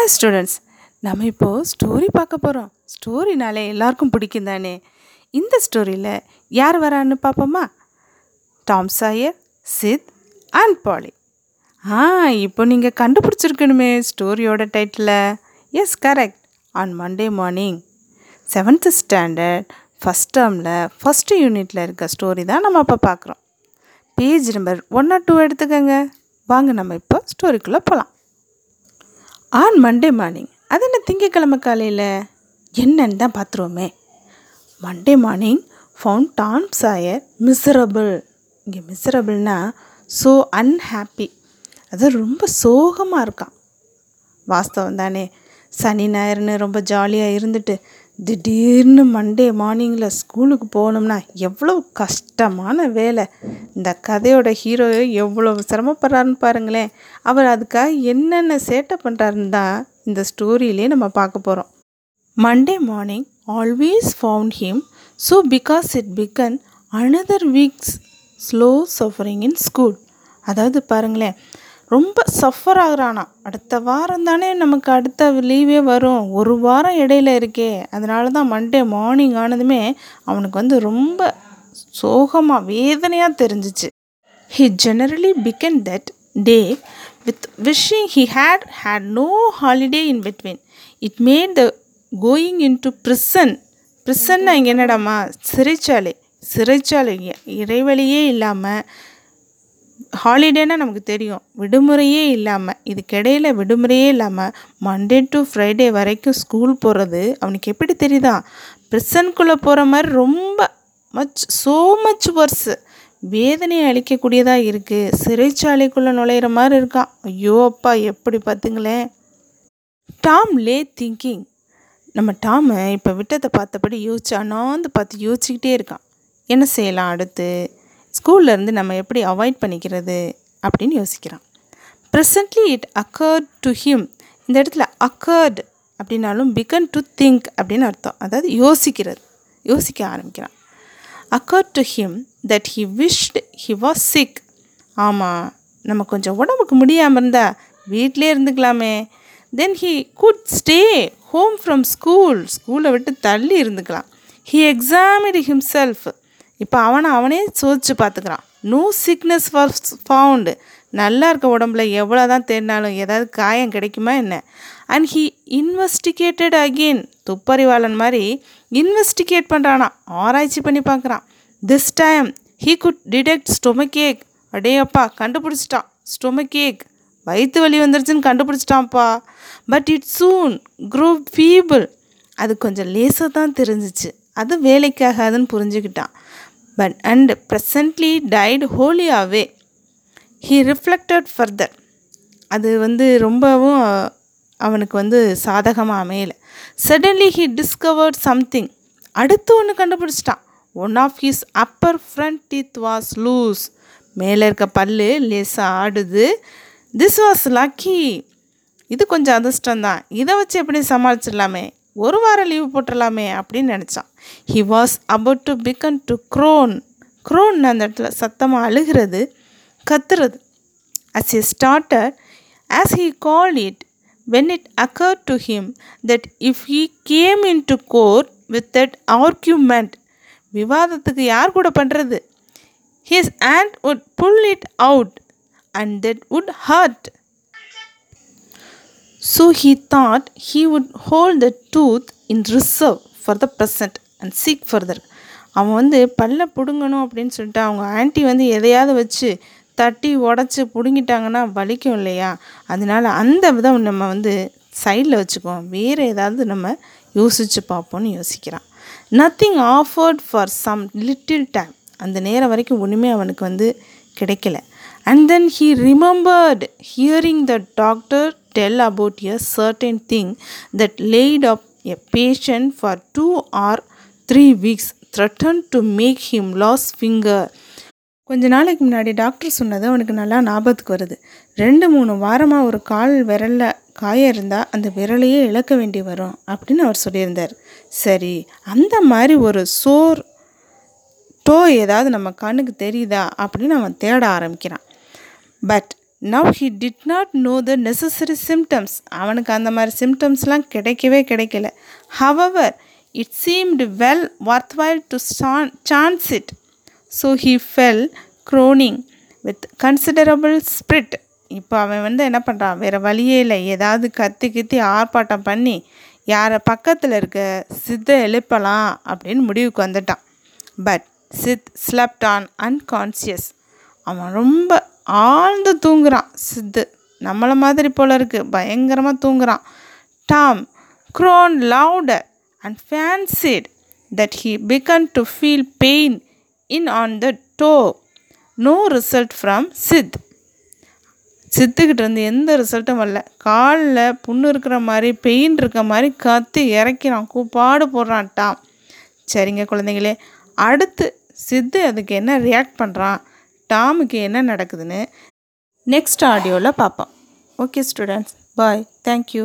Hi students நம்ம இப்போது story பார்க்க போகிறோம் ஸ்டோரினாலே எல்லாருக்கும் பிடிக்கும் தானே? இந்த ஸ்டோரியில் யார் வரான்னு பார்ப்போமா? Tom Sawyer Sid and Polly ஆ இப்போ நீங்கள் கண்டுபிடிச்சிருக்கணுமே ஸ்டோரியோட title yes correct on Monday morning seventh standard first டேர்மில் ஃபஸ்ட்டு யூனிட்டில் இருக்க ஸ்டோரி தான் நம்ம இப்போ பார்க்குறோம். Page number one or two எடுத்துக்கோங்க. வாங்க நம்ம இப்போ ஸ்டோரிக்குள்ளே போகலாம் ஆன் மண்டே மார்னிங் அது என்ன திங்கக்கிழமை காலையில்? என்னன்னு தான் பார்த்துருவோமே Monday morning found Tom Sawyer miserable இங்கே மிசரபிள்னா ஸோ அன்ஹாப்பி அது ரொம்ப சோகமாக இருக்கான். வாஸ்தவம் தானே. சனி ஞாயிறுன்னு ரொம்ப ஜாலியாக இருந்துட்டு திடீர்னு மண்டே மார்னிங்கில் ஸ்கூலுக்கு போகணும்னா எவ்வளோ கஷ்டமான வேலை. இந்த கதையோட ஹீரோ எவ்வளோ சிரமப்படுறாருன்னு பாருங்களேன். அவர் அதுக்காக என்னென்ன சேட்டை பண்ணுறாருன்னு தான் இந்த ஸ்டோரியிலே நம்ம பார்க்க போகிறோம் Monday morning always found him so because it began another weeks slow suffering in school அதாவது பாருங்களேன் ரொம்ப சஃபர் ஆகுறானா. அடுத்த வாரம் தானே நமக்கு அடுத்த லீவே வரும். ஒரு வாரம் இடையில இருக்கே. அதனால தான் மண்டே மார்னிங் ஆனதுமே அவனுக்கு வந்து ரொம்ப சோகமாக வேதனையாக தெரிஞ்சிச்சு. He generally began that day with wishing he had had no holiday in between it made the going into prison ப்ரிசன்னா இங்கே என்னடாமா? சிறைச்சாலை. சிறைச்சாலை இறைவழியே இல்லாமல் ஹாலிடேனா நமக்கு தெரியும். விடுமுறையே இல்லாமல் இதுக்கிடையில் விடுமுறையே இல்லாமல் மண்டே டு ஃப்ரைடே வரைக்கும் ஸ்கூல் போகிறது அவனுக்கு எப்படி தெரியுதா? ப்ரிசன்குள்ளே போகிற மாதிரி ரொம்ப மச் ஸோ மச் ஒர்ஸு வேதனையை அளிக்கக்கூடியதாக இருக்குது சிறைச்சாலைக்குள்ளே நுழையிற மாதிரி இருக்கான். ஐயோ அப்பா எப்படி பார்த்துங்களேன்? டாம் லே திங்கிங் நம்ம டாமை இப்போ விட்டதை பார்த்தபடி யோசிச்சு அண்ணாந்து பார்த்து யோசிச்சுக்கிட்டே இருக்கான். என்ன செய்யலாம் அடுத்து? ஸ்கூல்லேருந்து நம்ம எப்படி அவாய்ட் பண்ணிக்கிறது அப்படின்னு யோசிக்கிறான். Presently it occurred to him இந்த இடத்துல அக்கர்டு அப்படின்னாலும் பிகன் டு திங்க் அப்படின்னு அர்த்தம். அதாவது யோசிக்கிறது. யோசிக்க ஆரம்பிக்கிறான். Occurred to him that he wished he was sick ஆமாம் நம்ம கொஞ்சம் உடம்புக்கு முடியாமல் இருந்தால் வீட்டிலே இருந்துக்கலாமே. Then he could stay home from school ஸ்கூலை விட்டு தள்ளி இருந்துக்கலாம். ஹீ எக்ஸாமிடு ஹிம்செல்ஃப் இப்போ அவனை அவனே சோதிச்சு பார்த்துக்கிறான் நோ சிக்னஸ் ஃபார் ஃபவுண்டு நல்லா இருக்க உடம்புல எவ்வளோ தான் தேடினாலும் ஏதாவது காயம் கிடைக்குமா என்ன? அண்ட் ஹீ இன்வெஸ்டிகேட்டட் அகெயின் துப்பறிவாளன் மாதிரி இன்வெஸ்டிகேட் பண்ணுறானா ஆராய்ச்சி பண்ணி பார்க்குறான் this time he could detect stomach ache அடேயப்பா கண்டுபிடிச்சிட்டான். ஸ்டொமக் ஏக் வயிற்று வலி வந்துருச்சுன்னு கண்டுபிடிச்சிட்டான்ப்பா. But it soon grew feeble அது கொஞ்சம் லேசாக தான் தெரிஞ்சிச்சு. அது வேலைக்காகாதுன்னு புரிஞ்சுக்கிட்டான். But and presently died wholly away away he reflected further அது வந்து ரொம்பவும் அவனுக்கு வந்து சாதகமாக அமையலை. சடன்லி ஹீ டிஸ்கவர்ட் சம்திங் அடுத்து ஒன்று கண்டுபிடிச்சிட்டான். One of his upper front teeth was loose மேலே இருக்க பல்லு லேசாக ஆடுது. திஸ் வாஸ் லக்கி இது கொஞ்சம் அதிர்ஷ்டம் தான் இதை வச்சு எப்படி சமாளிச்சிடலாமே? ஒரு வாரம் லீவு போட்டுடலாமே அப்படின்னு நினச்சான். He was about to begin to groan groan அந்த இடத்துல சத்தமாக அழுகிறது கத்துறது. As a starter as he call it when it occur to him that if he came in to court with that argument விவாதத்துக்கு யார் கூட பண்ணுறது his aunt would pull it out and that would hurt So he thought he would hold the tooth in reserve for the present and seek further. அவன் வந்து பல்ல பிடுங்கணும் அப்படின்னு சொல்லிட்டு அவங்க ஆன்ட்டி வந்து எதையாவது வச்சு தட்டி உடச்சி பிடுங்கிட்டாங்கன்னா வலிக்கும் இல்லையா? அதனால அந்த விதம் நம்ம வந்து சைடில் வச்சுக்குவோம். வேறு ஏதாவது நம்ம யோசித்து பார்ப்போம்னு யோசிக்கிறான். Nothing offered for some little time அந்த நேரம் வரைக்கும் ஒன்றுமே அவனுக்கு வந்து கிடைக்கல. And then he remembered hearing the doctor tell about a certain thing that laid up a patient for two or three weeks threatened to make him lose finger. கொஞ்ச நாளைக்கு முன்னாடி டாக்டர் சொன்னது அவனுக்கு நல்லா ஞாபகத்துக்கு வருது. ரெண்டு மூணு வாரமாக ஒரு கால் விரலில் காயம் இருந்தால் அந்த விரலையே இழக்க வேண்டி வரும் அப்படின்னு அவர் சொல்லியிருந்தார். சரி அந்த மாதிரி ஒரு சோர் டோ ஏதாவது நம்ம கண்ணுக்கு தெரியுதா அப்படின்னு அவன் தேட ஆரம்பிக்கிறான். But now he did not know the necessary symptoms அவனுக்கு அந்த மாதிரி சிம்டம்ஸ்லாம் கிடைக்கவே கிடைக்கல. However it seemed well worth while to chance it so he fell groaning with considerable spirit இப்போ அவன் வந்து என்ன பண்ணுறான் வேறு வழியே இல்லை. ஏதாவது கத்தி கித்தி ஆர்ப்பாட்டம் பண்ணி யாரை பக்கத்தில் இருக்க சித்தை எழுப்பலாம் அப்படின்னு முடிவுக்கு வந்துட்டான். But Sid slept on unconscious அவன் ரொம்ப ஆழ்ந்து தூங்குறான். சித்து. நம்மளை மாதிரி போல இருக்குது பயங்கரமாக தூங்குறான். Tom groan louder and fancied that he began to feel pain in on the toe no result from Sid சித்துக்கிட்ட இருந்து எந்த ரிசல்ட்டும் வரல. காலில் புண்ணு இருக்கிற மாதிரி பெயின் இருக்க மாதிரி கத்தி இறக்கிறான். கூப்பாடு போடுறான் டாம். சரிங்க குழந்தைங்களே அடுத்து சித்து அதுக்கு என்ன ரியாக்ட் பண்ணுறான் டாமுக்கு என்ன நடக்குதுன்னு நெக்ஸ்ட் ஆடியோவில் பார்ப்போம். Okay students bye thank you